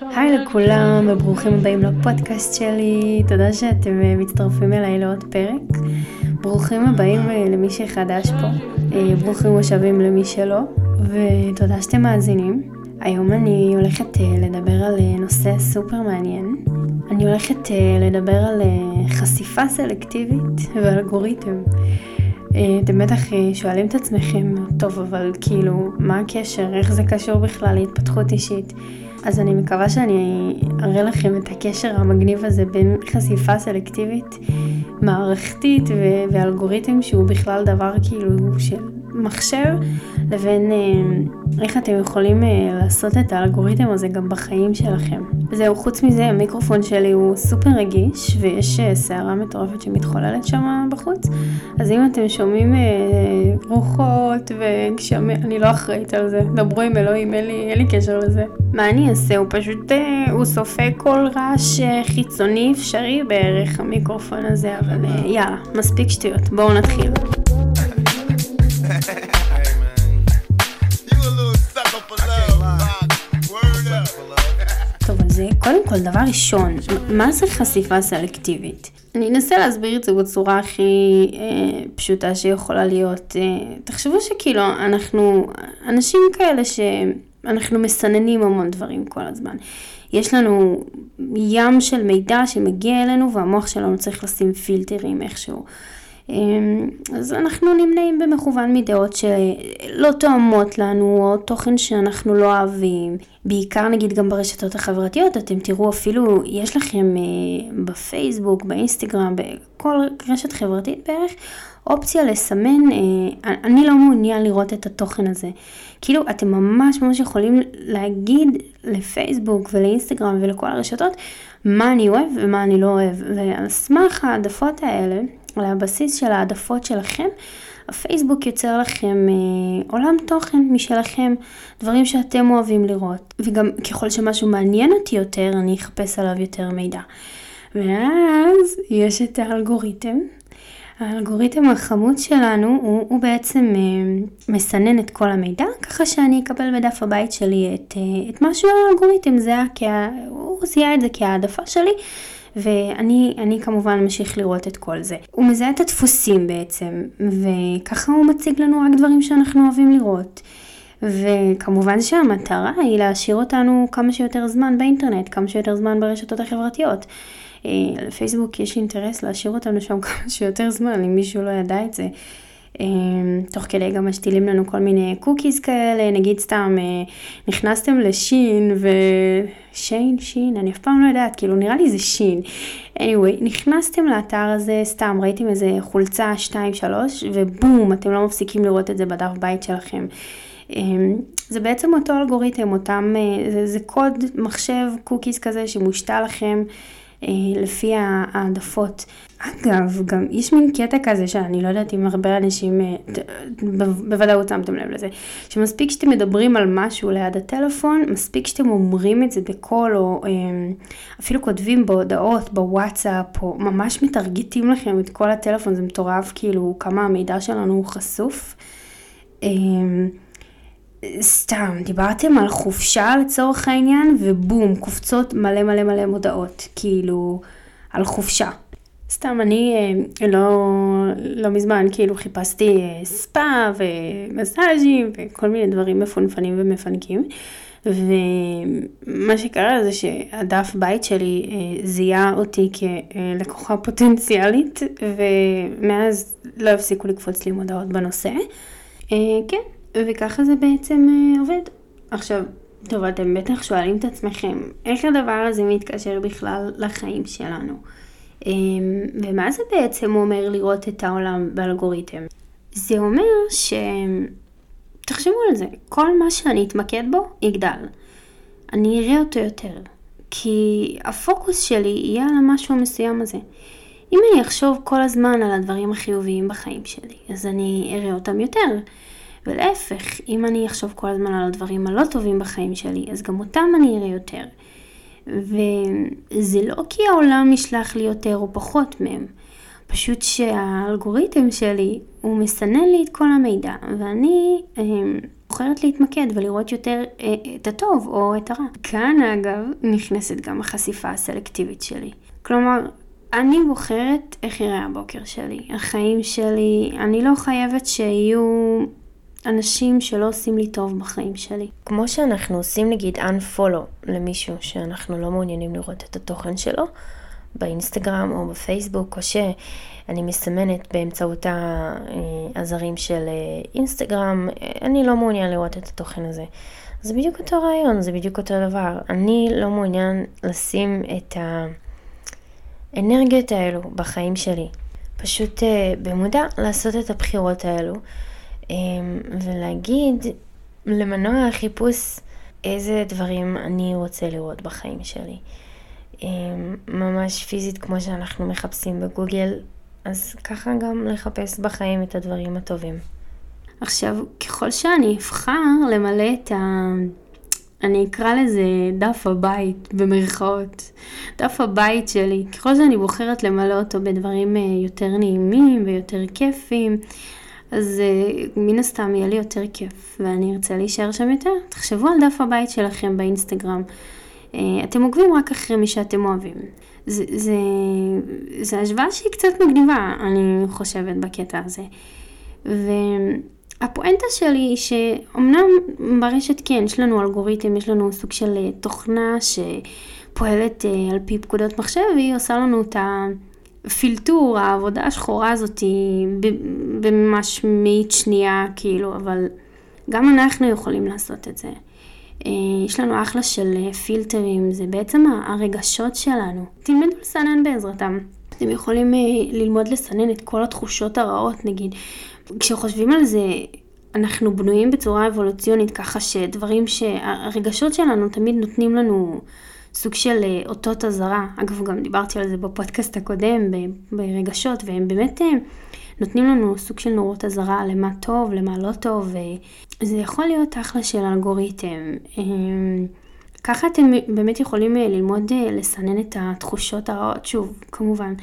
היי לכולם וברוכים הבאים לפודקאסט שלי, תודה שאתם אה, מצטרפים אליי לעוד פרק. ברוכים הבאים אה, למי שחדש פה, אה, ברוכים מושבים למי שלא, ותודה שאתם מאזינים. היום אני הולכת לדבר על נושא סופר מעניין. אני הולכת לדבר על חשיפה סלקטיבית ואלגוריתם. אתם בטח שואלים את עצמכם, טוב, אבל כאילו, מה הקשר? איך זה קשור בכלל להתפתחות אישית? אז אני מקווה שאני אראה לכם את הקשר המגניב הזה בין חשיפה סלקטיבית, מערכתית ואלגוריתם שהוא בכלל דבר כאילו של מחשב, לבין אה, איך אתם יכולים אה, לעשות את האלגוריתם הזה גם בחיים שלכם. זהו, חוץ מזה המיקרופון שלי הוא סופר רגיש ויש אה, סערה מטורפת שמתחוללת שם בחוץ, אז אם אתם שומעים רוחות וגשמים, אני לא אחראית על זה, דברו עם אלוהים, אין לי, אין לי קשר לזה. מה אני אעשה? הוא פשוט, הוא סופג כל רעש חיצוני אפשרי בערך המיקרופון הזה, אבל יאללה, מספיק שטויות, בואו נתחיל. טוב, אז קודם כל, דבר ראשון, מה זה חשיפה סלקטיבית? אני אנסה להסביר את זה בצורה הכי אה, פשוטה שיכולה להיות. אה, תחשבו שכאילו, אנחנו אנשים כאלה שאנחנו מסננים המון דברים כל הזמן. יש לנו ים של מידע שמגיע אלינו והמוח שלנו צריך לשים פילטרים איכשהו. אמ, אז אנחנו נמנעים במכוון מדעות שלא תואמות לנו, או תוכן שאנחנו לא אוהבים. בעיקר נגיד גם ברשתות החברתיות, אתם תראו אפילו, יש לכם אה, בפייסבוק, באינסטגרם, בכל רשת חברתית בערך, אופציה לסמן, אה, אני לא מעוניין לראות את התוכן הזה. כאילו, אתם ממש ממש יכולים להגיד לפייסבוק ולאינסטגרם ולכל הרשתות מה אני אוהב ומה אני לא אוהב. ועל סמך העדפות האלה, על הבסיס של העדפות שלכם, הפייסבוק יוצר לכם אה, עולם תוכן משלכם, דברים שאתם אוהבים לראות. וגם ככל שמשהו מעניין אותי יותר, אני אחפש עליו יותר מידע. ואז יש את האלגוריתם. האלגוריתם החמוד שלנו הוא, הוא בעצם אה, מסנן את כל המידע, ככה שאני אקבל בדף הבית שלי את, אה, את מה שהאלגוריתם זיהה, הוא זיהה את זה כהעדפה שלי. ואני כמובן ממשיך לראות את כל זה. הוא מזהה את הדפוסים בעצם, וככה הוא מציג לנו רק דברים שאנחנו אוהבים לראות. וכמובן שהמטרה היא להשאיר אותנו כמה שיותר זמן באינטרנט, כמה שיותר זמן ברשתות החברתיות. אה, לפייסבוק יש אינטרס להשאיר אותנו שם כמה שיותר זמן, אם מישהו לא ידע את זה. אמ, תוך כדי גם משתילים לנו כל מיני cookies כאלה, נגיד סתם אה, נכנסתם לשין ושיין, שין, אני אף פעם לא יודעת, כאילו נראה לי זה שין. anyway, נכנסתם לאתר הזה, סתם ראיתם איזה חולצה 2-3 ובום, אתם לא מפסיקים לראות את זה בדף בית שלכם. אמ, זה בעצם אותו אלגוריתם, אותם, אה, זה, זה קוד מחשב cookies כזה שמושתל לכם. אה, לפי העדפות. אגב, גם יש מין קטע כזה שאני לא יודעת אם הרבה אנשים, אה, בוודאות שמתם לב לזה, שמספיק שאתם מדברים על משהו ליד הטלפון, מספיק שאתם אומרים את זה בקול, או אה, אפילו כותבים בהודעות, בוואטסאפ, או ממש מטרגטים לכם את כל הטלפון, זה מטורף כאילו כמה המידע שלנו הוא חשוף. סתם, דיברתם על חופשה לצורך העניין, ובום, קופצות מלא מלא מלא מודעות, כאילו, על חופשה. סתם, אני אה, לא, לא מזמן כאילו חיפשתי אה, ספא ומסאז'ים וכל מיני דברים מפונפנים ומפנקים. ומה שקרה זה שהדף בית שלי אה, זיהה אותי כלקוחה פוטנציאלית, ומאז לא הפסיקו לקפוץ לי מודעות בנושא. כן, וככה זה בעצם אה, עובד. עכשיו, טוב, אתם בטח שואלים את עצמכם, איך הדבר הזה מתקשר בכלל לחיים שלנו? אמ, ומה זה בעצם אומר לראות את העולם באלגוריתם? זה אומר ש... תחשבו על זה, כל מה שאני אתמקד בו יגדל. אני אראה אותו יותר, כי הפוקוס שלי יהיה על המשהו המסוים הזה. אם אני אחשוב כל הזמן על הדברים החיוביים בחיים שלי, אז אני אראה אותם יותר. ולהפך, אם אני אחשוב כל הזמן על הדברים הלא טובים בחיים שלי, אז גם אותם אני אראה יותר. וזה לא כי העולם ישלח לי יותר או פחות מהם, פשוט שהאלגוריתם שלי, הוא מסנן לי את כל המידע, ואני אה, בוחרת להתמקד ולראות יותר אה, את הטוב או את הרע. כאן אגב נכנסת גם החשיפה הסלקטיבית שלי. כלומר, אני בוחרת איך יראה הבוקר שלי, החיים שלי, אני לא חייבת שיהיו אנשים שלא עושים לי טוב בחיים שלי. כמו שאנחנו עושים נגיד unfollow למישהו שאנחנו לא מעוניינים לראות את התוכן שלו, באינסטגרם או בפייסבוק, או שאני מסמנת באמצעות העזרים של אה, אינסטגרם, אני לא מעוניין לראות את התוכן הזה. זה בדיוק אותו רעיון, זה בדיוק אותו דבר. אני לא מעוניין לשים את האנרגיות האלו בחיים שלי. פשוט אה, במודע לעשות את הבחירות האלו, אה, ולהגיד למנוע החיפוש איזה דברים אני רוצה לראות בחיים שלי. אמ, ממש פיזית כמו שאנחנו מחפשים בגוגל, אז ככה גם לחפש בחיים את הדברים הטובים. עכשיו, ככל שאני אבחר למלא את ה... אני אקרא לזה דף הבית במרכאות. דף הבית שלי, ככל שאני בוחרת למלא אותו בדברים אה, יותר נעימים ויותר כיפים, אז uh, מן הסתם יהיה לי יותר כיף ואני ארצה להישאר שם יותר. תחשבו על דף הבית שלכם באינסטגרם. אה, אתם עוקבים רק אחרי מי שאתם אוהבים. זה, זה, זה השוואה שהיא קצת מגניבה, אני חושבת, בקטע הזה. והפואנטה שלי היא שאומנם ברשת כן, יש לנו אלגוריתם, יש לנו סוג של אה, תוכנה שפועלת אה, על פי פקודות מחשב, והיא עושה לנו את הפילטור, העבודה השחורה הזאת בממש מאית שנייה, כאילו, אבל גם אנחנו יכולים לעשות את זה. אה, יש לנו אחלה של אה, פילטרים, זה בעצם הרגשות שלנו. תלמדו לסנן בעזרתם. אתם יכולים אה, ללמוד לסנן את כל התחושות הרעות, נגיד. כשחושבים על זה, אנחנו בנויים בצורה אבולוציונית, ככה שדברים שהרגשות שלנו תמיד נותנים לנו סוג של אותות אזהרה. אגב, גם דיברתי על זה בפודקאסט הקודם, ברגשות, והם באמת נותנים לנו סוג של נורות אזהרה למה טוב, למה לא טוב, וזה יכול להיות אחלה של אלגוריתם. אמ, ככה אתם באמת יכולים אה, ללמוד אה, לסנן את התחושות הרעות, שוב, כמובן,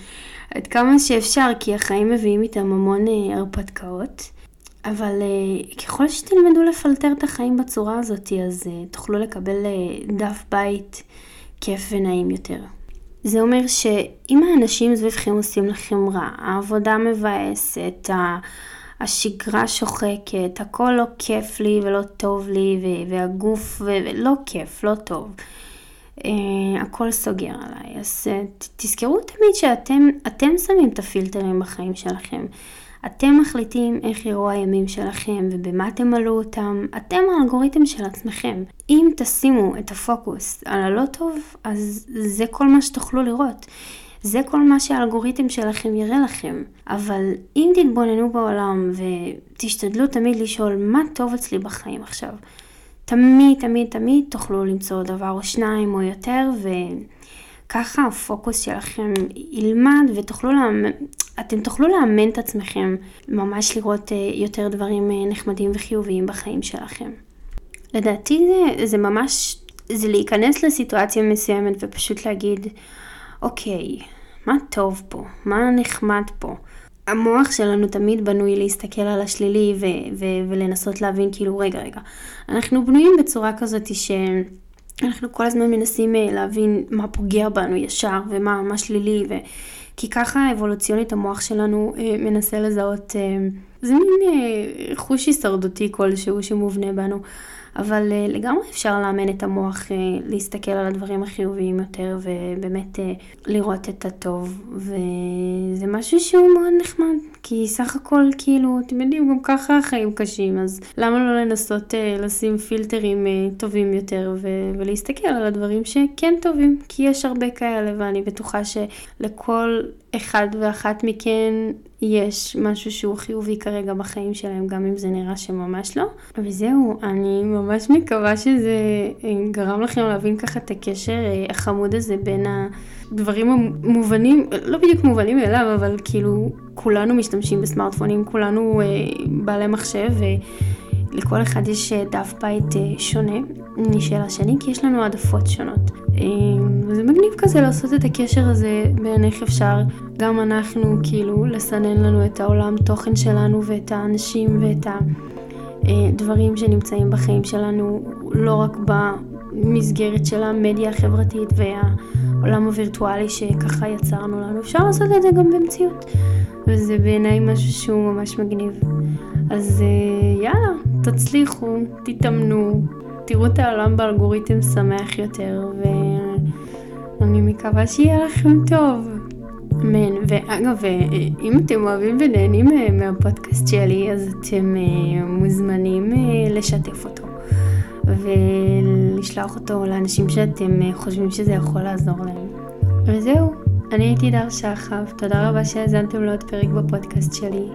עד כמה שאפשר, כי החיים מביאים איתם המון אה, הרפתקאות. אבל ככל שתלמדו לפלטר את החיים בצורה הזאת, אז תוכלו לקבל דף בית כיף ונעים יותר. זה אומר שאם האנשים סביבכם עושים לכם רע, העבודה מבאסת, השגרה שוחקת, הכל לא כיף לי ולא טוב לי, והגוף ולא כיף, לא טוב. Uh, הכל סוגר עליי. אז uh, תזכרו תמיד שאתם שמים את הפילטרים בחיים שלכם. אתם מחליטים איך יראו הימים שלכם ובמה תמלאו אותם, אתם האלגוריתם של עצמכם. אם תשימו את הפוקוס על הלא טוב, אז זה כל מה שתוכלו לראות. זה כל מה שהאלגוריתם שלכם יראה לכם. אבל אם תתבוננו בעולם ותשתדלו תמיד לשאול מה טוב אצלי בחיים עכשיו, תמיד תמיד תמיד תוכלו למצוא דבר או שניים או יותר וככה הפוקוס שלכם ילמד ותוכלו לאמן, אתם תוכלו לאמן את עצמכם ממש לראות אה, יותר דברים אה, נחמדים וחיוביים בחיים שלכם. לדעתי זה, זה ממש, זה להיכנס לסיטואציה מסוימת ופשוט להגיד, אוקיי, מה טוב פה? מה נחמד פה? המוח שלנו תמיד בנוי להסתכל על השלילי ו- ו- ולנסות להבין כאילו רגע רגע. אנחנו בנויים בצורה כזאת שאנחנו כל הזמן מנסים אה, להבין מה פוגע בנו ישר ומה מה שלילי ו... כי ככה אבולוציונית המוח שלנו אה, מנסה לזהות, אה, זה מין חוש הישרדותי כלשהו שמובנה בנו. אבל uh, לגמרי אפשר לאמן את המוח uh, להסתכל על הדברים החיוביים יותר ובאמת uh, לראות את הטוב. וזה משהו שהוא מאוד נחמד כי סך הכל כאילו אתם יודעים גם ככה החיים קשים אז למה לא לנסות לשים פילטרים טובים יותר ו- ולהסתכל על הדברים שכן טובים? כי יש הרבה כאלה ואני בטוחה שלכל אחד ואחת מכן יש משהו שהוא חיובי כרגע בחיים שלהם, גם אם זה נראה שממש לא. וזהו, אני ממש מקווה שזה אה, גרם לכם להבין ככה את הקשר אה, החמוד הזה בין הדברים המובנים, לא בדיוק מובנים מאליו, אבל כאילו כולנו משתמשים בסמארטפונים, כולנו אה, בעלי מחשב. לכל אחד יש דף בית שונה משל השני, כי יש לנו העדפות שונות. אה, וזה מגניב כזה לעשות את הקשר הזה בין איך אפשר גם אנחנו כאילו לסנן לנו את העולם תוכן שלנו ואת האנשים ואת אה, דברים שנמצאים בחיים שלנו לא רק במסגרת של המדיה החברתית והעולם הווירטואלי שככה יצרנו לנו, אפשר לעשות את זה גם במציאות. וזה בעיניי משהו שהוא ממש מגניב. אז אה, יאללה, תצליחו, תתאמנו, תראו את העולם באלגוריתם שמח יותר, ואני מקווה שיהיה לכם טוב. אמן. ואגב, אה, אם אתם אוהבים ונהנים אה, מהפודקאסט שלי, אז אתם מוזמנים לשתף אותו. ולשלוח אותו לאנשים שאתם חושבים שזה יכול לעזור להם. וזהו, אני הייתי דר שחף, תודה רבה שהאזנתם לעוד פרק בפודקאסט שלי.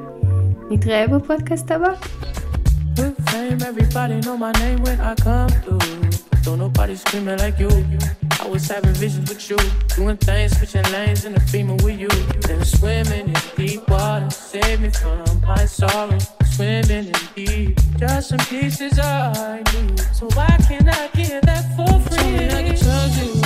נתראה בפודקאסט הבא. Everybody know my name when I come through. Don't nobody screaming like you. I was having visions with you, doing things, switching lanes in the female with you. Then swimming in deep water, save me from my sorrow. Swimming in deep, just some pieces I need. So why can't I get that for free? So I can trust you.